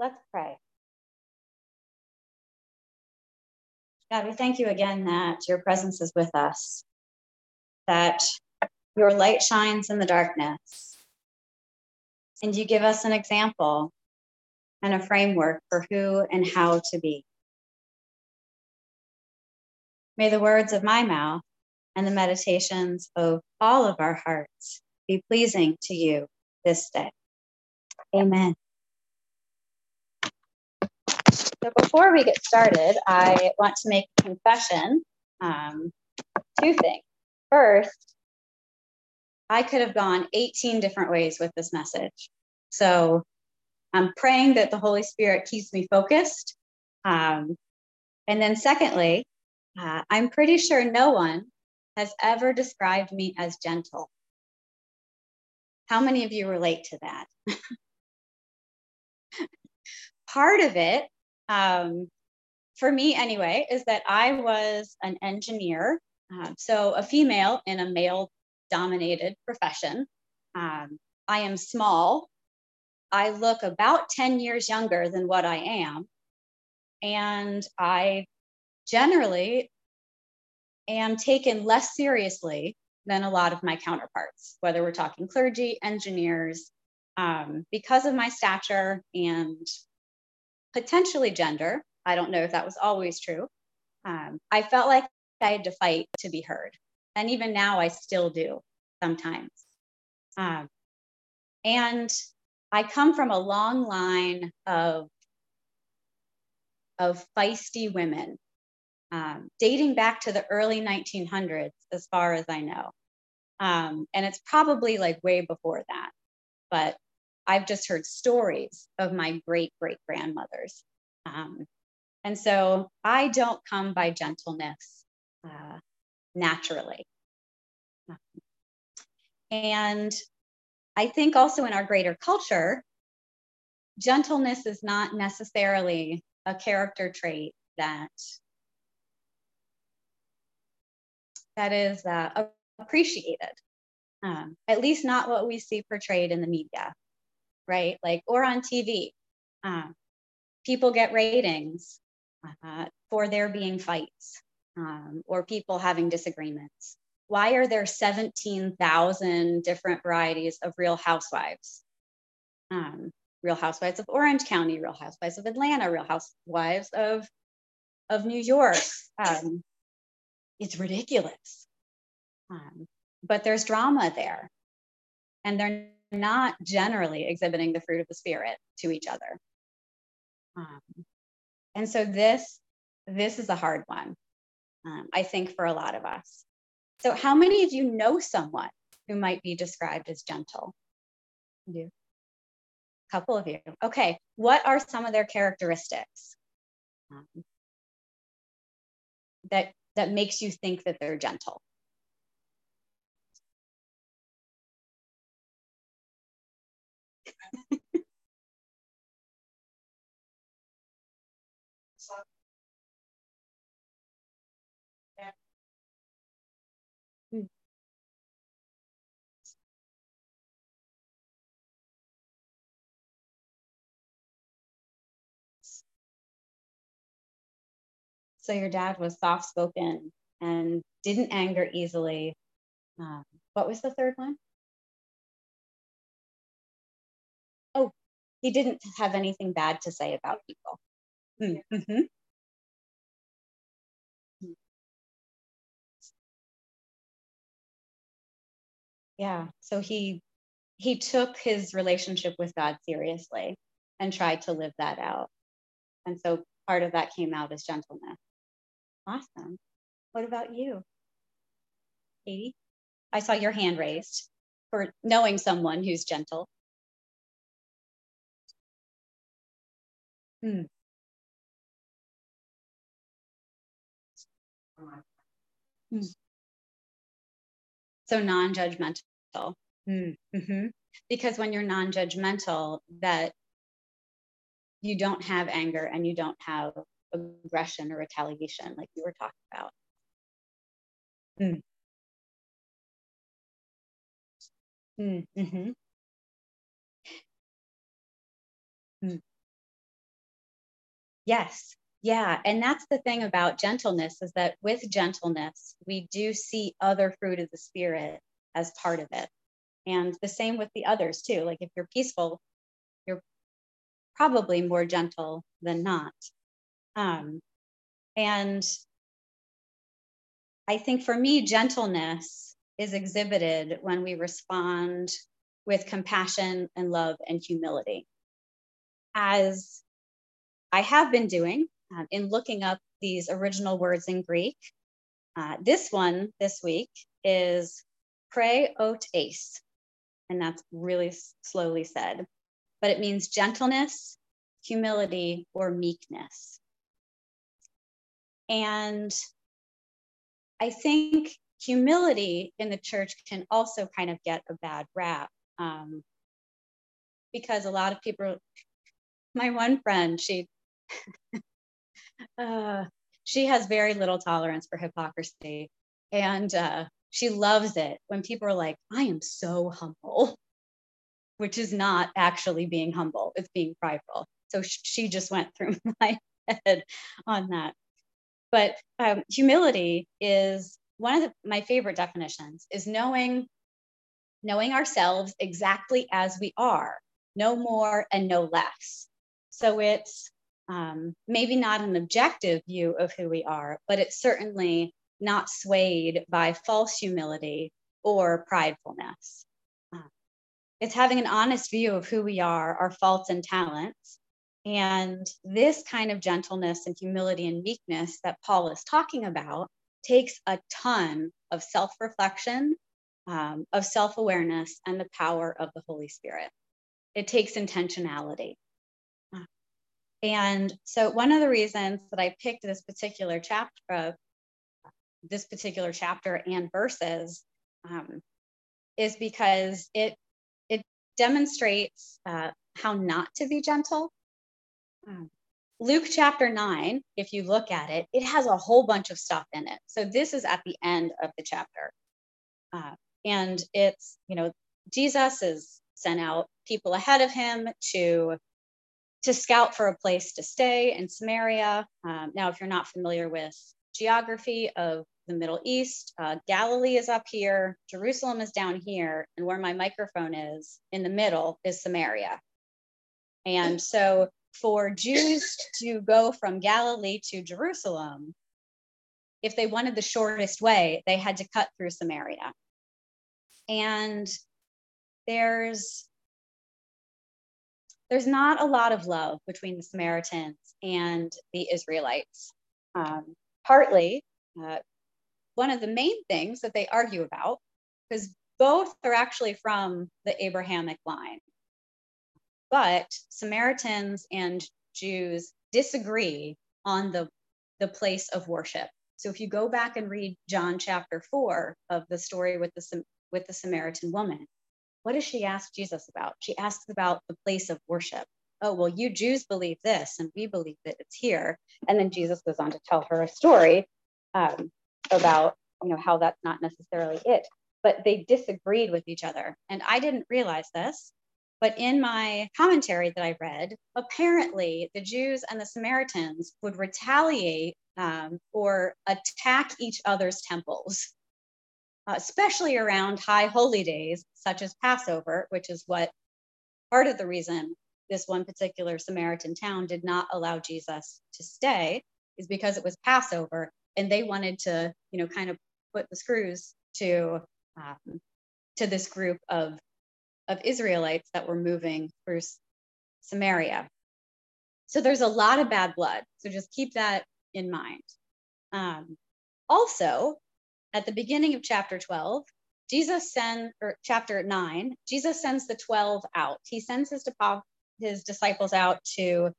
let's pray. God, we thank you again that your presence is with us, that your light shines in the darkness, and you give us an example and a framework for who and how to be. May the words of my mouth and the meditations of all of our hearts be pleasing to you this day. Amen. So before we get started, I want to make a confession. Um, two things. First, I could have gone 18 different ways with this message. So I'm praying that the Holy Spirit keeps me focused. Um, and then, secondly, uh, I'm pretty sure no one has ever described me as gentle. How many of you relate to that? Part of it um, for me anyway, is that I was an engineer, uh, so a female in a male dominated profession. Um, I am small. I look about 10 years younger than what I am. And I generally am taken less seriously than a lot of my counterparts, whether we're talking clergy, engineers, um, because of my stature and potentially gender. I don't know if that was always true. Um, I felt like I had to fight to be heard. And even now, I still do sometimes. Um, and I come from a long line of, of feisty women, um, dating back to the early 1900s, as far as I know. Um, and it's probably like way before that. But I've just heard stories of my great great grandmothers. Um, and so I don't come by gentleness uh, naturally. And I think also in our greater culture, gentleness is not necessarily a character trait that that is uh, appreciated. Um, at least not what we see portrayed in the media right? Like, or on TV. Um, people get ratings uh, for there being fights um, or people having disagreements. Why are there 17,000 different varieties of real housewives? Um, real housewives of Orange County, real housewives of Atlanta, real housewives of, of New York. Um, it's ridiculous. Um, but there's drama there. And they're not generally exhibiting the fruit of the spirit to each other. Um, and so this this is a hard one, um, I think, for a lot of us. So, how many of you know someone who might be described as gentle? You, a couple of you. Okay, what are some of their characteristics um, that that makes you think that they're gentle? So your dad was soft spoken and didn't anger easily. Um, what was the third one? Oh, he didn't have anything bad to say about people. Mm-hmm. Yeah, so he he took his relationship with God seriously and tried to live that out. And so part of that came out as gentleness. Awesome. What about you? Katie? I saw your hand raised for knowing someone who's gentle. Hmm. Hmm. So non-judgmental. Hmm. Mm-hmm. Because when you're non-judgmental, that you don't have anger and you don't have aggression or retaliation, like you were talking about. Mm. Mm, hmm mm. Yes. Yeah. And that's the thing about gentleness is that with gentleness, we do see other fruit of the spirit as part of it. And the same with the others too. Like if you're peaceful, you're probably more gentle than not. Um, and I think for me, gentleness is exhibited when we respond with compassion and love and humility. As I have been doing uh, in looking up these original words in Greek, uh, this one this week is pre ot ace, and that's really slowly said, but it means gentleness, humility, or meekness. And I think humility in the church can also kind of get a bad rap um, because a lot of people, my one friend, she, uh, she has very little tolerance for hypocrisy. And uh, she loves it when people are like, I am so humble, which is not actually being humble, it's being prideful. So she just went through my head on that. But um, humility is one of the, my favorite definitions is knowing knowing ourselves exactly as we are, no more and no less. So it's um, maybe not an objective view of who we are, but it's certainly not swayed by false humility or pridefulness. Uh, it's having an honest view of who we are, our faults and talents. And this kind of gentleness and humility and meekness that Paul is talking about takes a ton of self reflection, um, of self awareness, and the power of the Holy Spirit. It takes intentionality. And so, one of the reasons that I picked this particular chapter, uh, this particular chapter and verses um, is because it it demonstrates uh, how not to be gentle. Um, Luke chapter 9, if you look at it, it has a whole bunch of stuff in it. So this is at the end of the chapter. Uh, and it's, you know, Jesus is sent out people ahead of him to to scout for a place to stay in Samaria. Um, now, if you're not familiar with geography of the Middle East. Uh, Galilee is up here, Jerusalem is down here, and where my microphone is in the middle is Samaria. And so for Jews to go from Galilee to Jerusalem, if they wanted the shortest way, they had to cut through Samaria. And there's there's not a lot of love between the Samaritans and the Israelites. Um, partly uh, one of the main things that they argue about, because both are actually from the Abrahamic line. But Samaritans and Jews disagree on the, the place of worship. So if you go back and read John chapter four of the story with the, with the Samaritan woman, what does she ask Jesus about? She asks about the place of worship. Oh, well, you Jews believe this, and we believe that it's here. And then Jesus goes on to tell her a story um, about you know how that's not necessarily it but they disagreed with each other and i didn't realize this but in my commentary that i read apparently the jews and the samaritans would retaliate um, or attack each other's temples especially around high holy days such as passover which is what part of the reason this one particular samaritan town did not allow jesus to stay is because it was passover and they wanted to you know kind of put the screws to um, to this group of of Israelites that were moving through Samaria. So there's a lot of bad blood. So just keep that in mind. Um, also, at the beginning of chapter 12, Jesus sends, or chapter 9, Jesus sends the 12 out. He sends his, his disciples out to,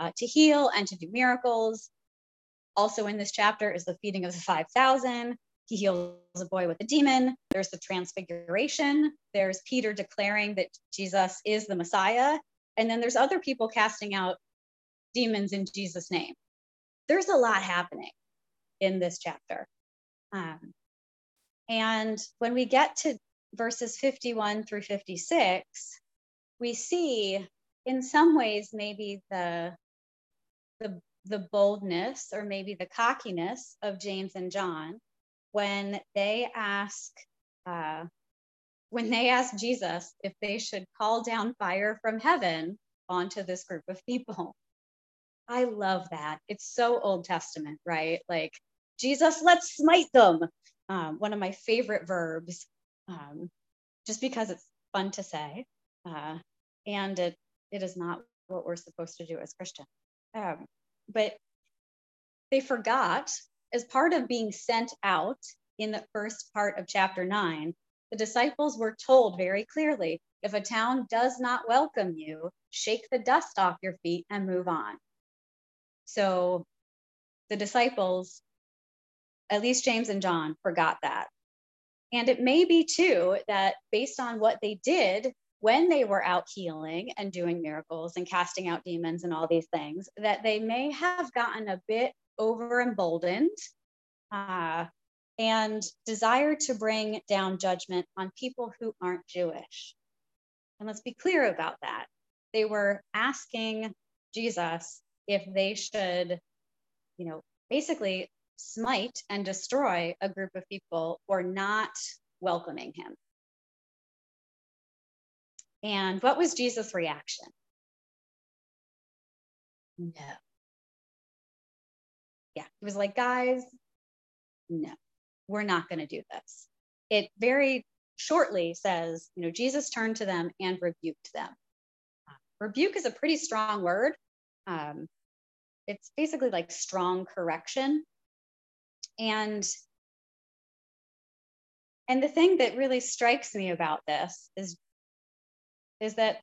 uh, to heal and to do miracles. Also in this chapter is the feeding of the 5,000. He heals a boy with a demon. There's the transfiguration. There's Peter declaring that Jesus is the Messiah. And then there's other people casting out demons in Jesus' name. There's a lot happening in this chapter. Um, and when we get to verses 51 through 56, we see in some ways maybe the the, the boldness or maybe the cockiness of James and John when they ask, uh, when they ask Jesus if they should call down fire from heaven onto this group of people. I love that. It's so Old Testament, right? Like, Jesus, let's smite them. Um, one of my favorite verbs, um, just because it's fun to say. Uh, and it, it is not what we're supposed to do as Christians. Um, but they forgot, as part of being sent out in the first part of chapter nine, the disciples were told very clearly if a town does not welcome you, shake the dust off your feet and move on. So the disciples, at least James and John, forgot that. And it may be too that based on what they did when they were out healing and doing miracles and casting out demons and all these things, that they may have gotten a bit over emboldened uh, and desire to bring down judgment on people who aren't Jewish. And let's be clear about that. They were asking Jesus if they should, you know, basically smite and destroy a group of people for not welcoming him. And what was Jesus' reaction? No. Yeah, he was like, guys, no, we're not going to do this. It very shortly says, you know, Jesus turned to them and rebuked them. Rebuke is a pretty strong word. Um, it's basically like strong correction. And and the thing that really strikes me about this is is that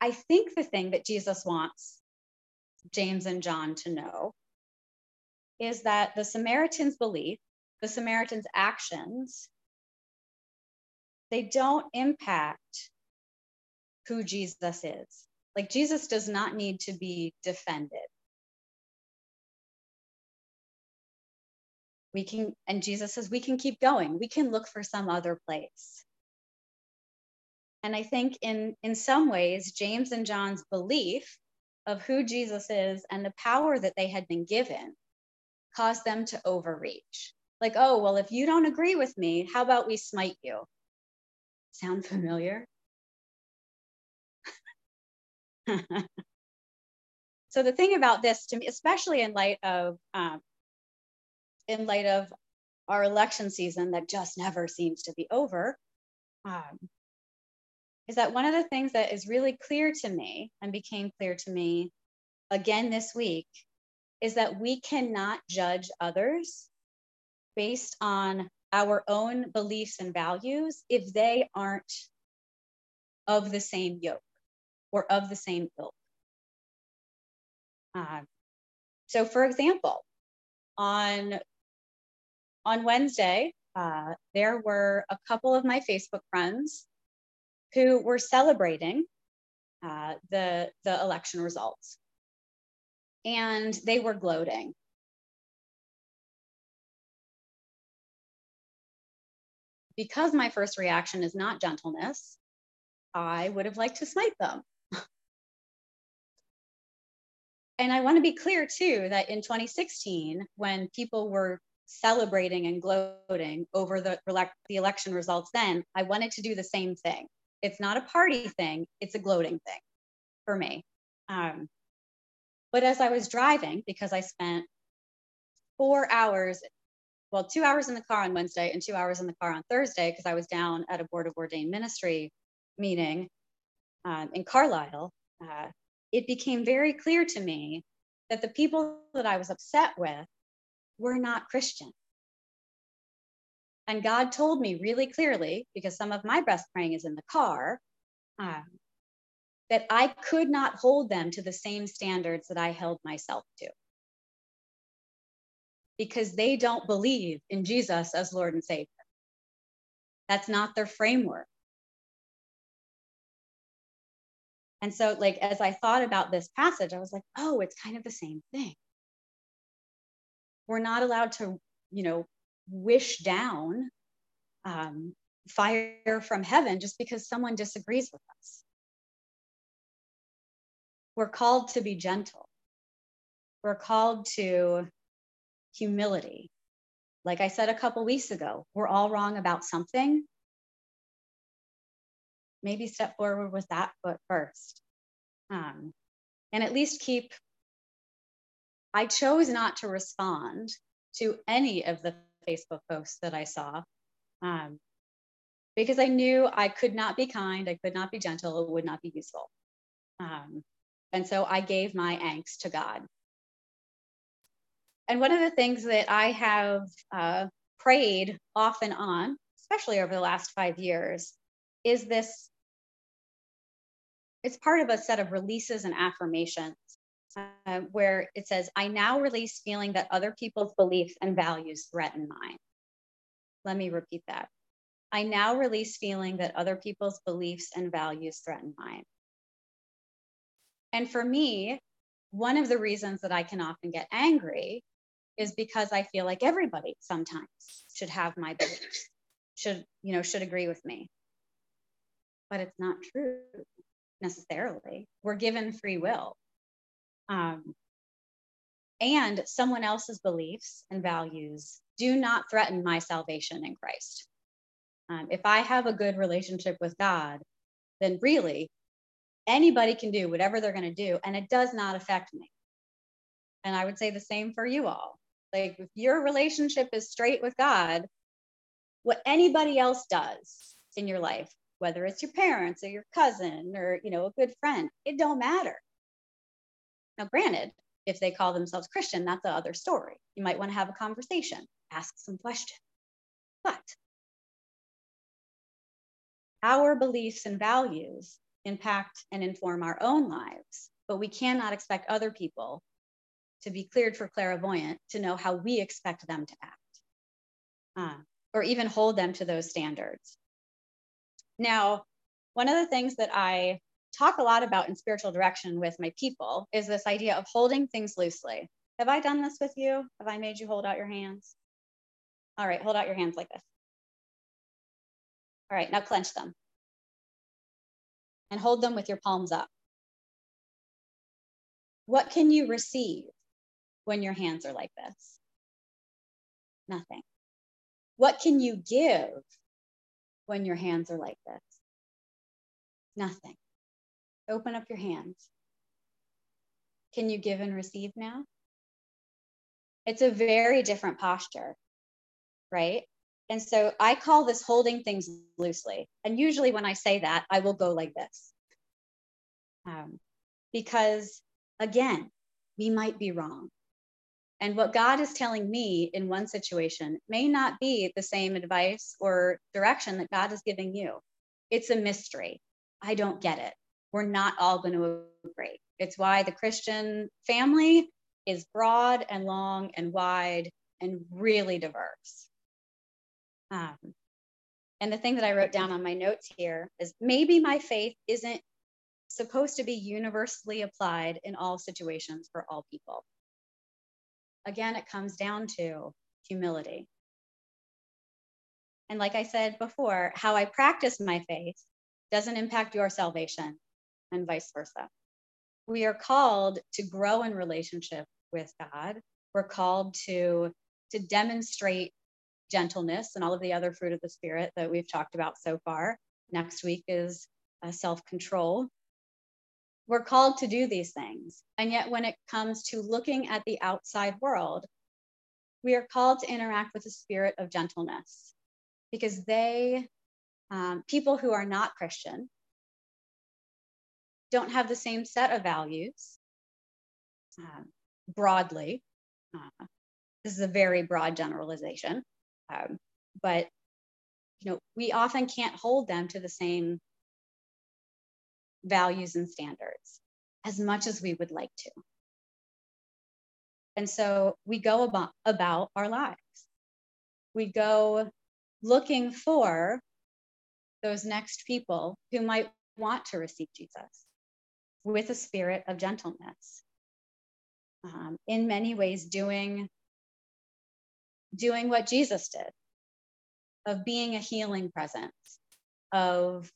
I think the thing that Jesus wants James and John to know is that the Samaritan's belief, the Samaritan's actions, they don't impact who Jesus is. Like Jesus does not need to be defended. We can, and Jesus says, we can keep going. We can look for some other place. And I think in, in some ways, James and John's belief of who Jesus is and the power that they had been given caused them to overreach. Like, oh, well, if you don't agree with me, how about we smite you? Sound familiar? so the thing about this to me, especially in light of um, in light of our election season that just never seems to be over, um, is that one of the things that is really clear to me and became clear to me again this week is that we cannot judge others based on our own beliefs and values if they aren't of the same yoke or of the same ilk. Uh, so, for example, on on Wednesday, uh, there were a couple of my Facebook friends who were celebrating uh, the the election results, and they were gloating. Because my first reaction is not gentleness, I would have liked to smite them. and I want to be clear too that in 2016, when people were celebrating and gloating over the, the election results, then I wanted to do the same thing. It's not a party thing, it's a gloating thing for me. Um, but as I was driving, because I spent four hours, well, two hours in the car on Wednesday and two hours in the car on Thursday, because I was down at a Board of Ordained Ministry meeting um, in Carlisle, uh, it became very clear to me that the people that I was upset with were not Christian. And God told me really clearly, because some of my best praying is in the car, um, that I could not hold them to the same standards that I held myself to. Because they don't believe in Jesus as Lord and Savior. That's not their framework. And so, like, as I thought about this passage, I was like, oh, it's kind of the same thing. We're not allowed to, you know, wish down um, fire from heaven just because someone disagrees with us. we're called to be gentle. We're called to humility. Like I said a couple weeks ago, we're all wrong about something. Maybe step forward with that foot first. Um, and at least keep. I chose not to respond to any of the Facebook posts that I saw um, because I knew I could not be kind, I could not be gentle, it would not be useful. Um, and so I gave my angst to God. And one of the things that I have uh, prayed off and on, especially over the last five years, is this it's part of a set of releases and affirmations uh, where it says, I now release feeling that other people's beliefs and values threaten mine. Let me repeat that. I now release feeling that other people's beliefs and values threaten mine. And for me, one of the reasons that I can often get angry is because I feel like everybody sometimes should have my beliefs, should, you know, should agree with me. But it's not true necessarily. We're given free will. Um, and someone else's beliefs and values do not threaten my salvation in Christ. Um, if I have a good relationship with God, then really anybody can do whatever they're going to do and it does not affect me. And i would say the same for you all. Like if your relationship is straight with god what anybody else does in your life whether it's your parents or your cousin or you know a good friend it don't matter now granted if they call themselves christian that's the other story you might want to have a conversation ask some questions but our beliefs and values impact and inform our own lives, but we cannot expect other people to be cleared for clairvoyant to know how we expect them to act uh, or even hold them to those standards. Now, one of the things that I talk a lot about in spiritual direction with my people is this idea of holding things loosely. Have I done this with you? Have I made you hold out your hands? All right, hold out your hands like this. All right, now clench them and hold them with your palms up. What can you receive when your hands are like this? Nothing. What can you give when your hands are like this? Nothing. Open up your hands. Can you give and receive now? It's a very different posture, right? And so I call this holding things loosely. And usually when I say that, I will go like this. Um, because again, we might be wrong. And what God is telling me in one situation may not be the same advice or direction that God is giving you. It's a mystery. I don't get it. We're not all going to agree. It's why the Christian family is broad and long and wide and really diverse. Um, and the thing that I wrote down on my notes here is maybe my faith isn't supposed to be universally applied in all situations for all people. Again, it comes down to humility. And like I said before, how I practice my faith doesn't impact your salvation and vice versa. We are called to grow in relationship with God. We're called to, to demonstrate gentleness and all of the other fruit of the spirit that we've talked about so far. Next week is uh, self control. We're called to do these things. And yet, when it comes to looking at the outside world, we are called to interact with a spirit of gentleness because they, um, people who are not Christian, don't have the same set of values um, broadly. Uh, this is a very broad generalization. Um, but you know, we often can't hold them to the same values and standards as much as we would like to. And so we go about, about our lives. We go looking for those next people who might want to receive Jesus with a spirit of gentleness. Um, in many ways, doing doing what Jesus did, of being a healing presence, of,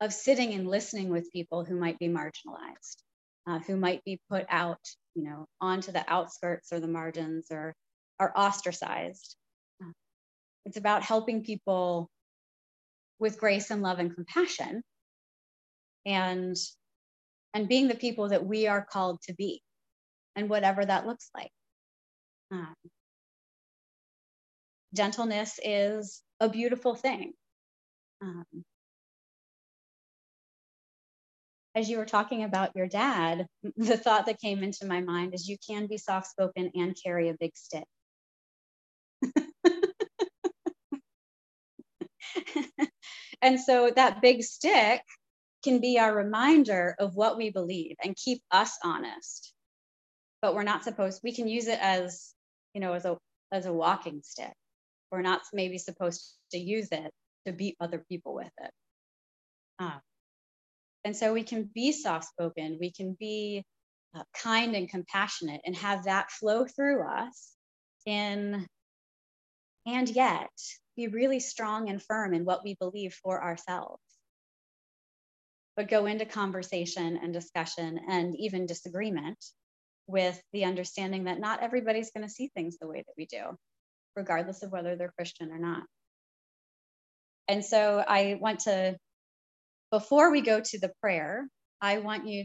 of sitting and listening with people who might be marginalized. uh, who might be put out, you know, onto the outskirts or the margins or are ostracized. Uh, it's about helping people with grace and love and compassion and and being the people that we are called to be and whatever that looks like. Um, gentleness is a beautiful thing. Um, as you were talking about your dad the thought that came into my mind is you can be soft spoken and carry a big stick. And so that big stick can be our reminder of what we believe and keep us honest. But we're not supposed, we can use it as, you know, as a as a walking stick. We're not maybe supposed to use it to beat other people with it. Um, and so we can be soft spoken, we can be uh, kind and compassionate and have that flow through us in, and yet be really strong and firm in what we believe for ourselves but go into conversation and discussion and even disagreement with the understanding that not everybody's going to see things the way that we do, regardless of whether they're Christian or not. And so I want to, before we go to the prayer, I want you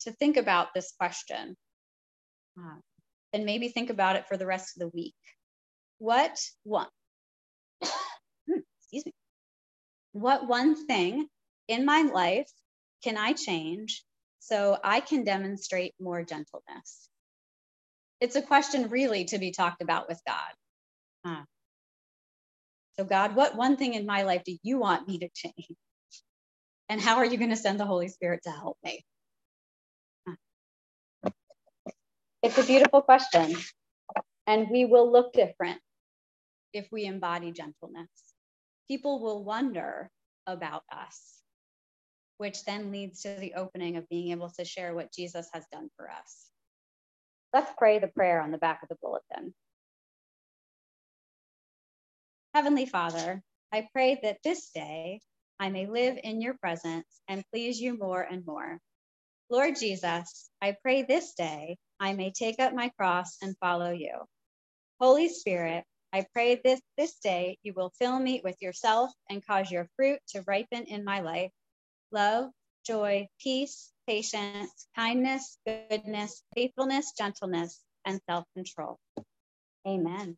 to think about this question uh, and maybe think about it for the rest of the week. What one, excuse me, what one thing in my life can I change so I can demonstrate more gentleness? It's a question really to be talked about with God. Huh. So, God, what one thing in my life do you want me to change? And how are you going to send the Holy Spirit to help me? Huh. It's a beautiful question. And we will look different if we embody gentleness. People will wonder about us which then leads to the opening of being able to share what Jesus has done for us. Let's pray the prayer on the back of the bulletin. Heavenly Father, I pray that this day I may live in your presence and please you more and more. Lord Jesus, I pray this day I may take up my cross and follow you. Holy Spirit, I pray this this day you will fill me with yourself and cause your fruit to ripen in my life love, joy, peace, patience, kindness, goodness, faithfulness, gentleness, and self control. Amen.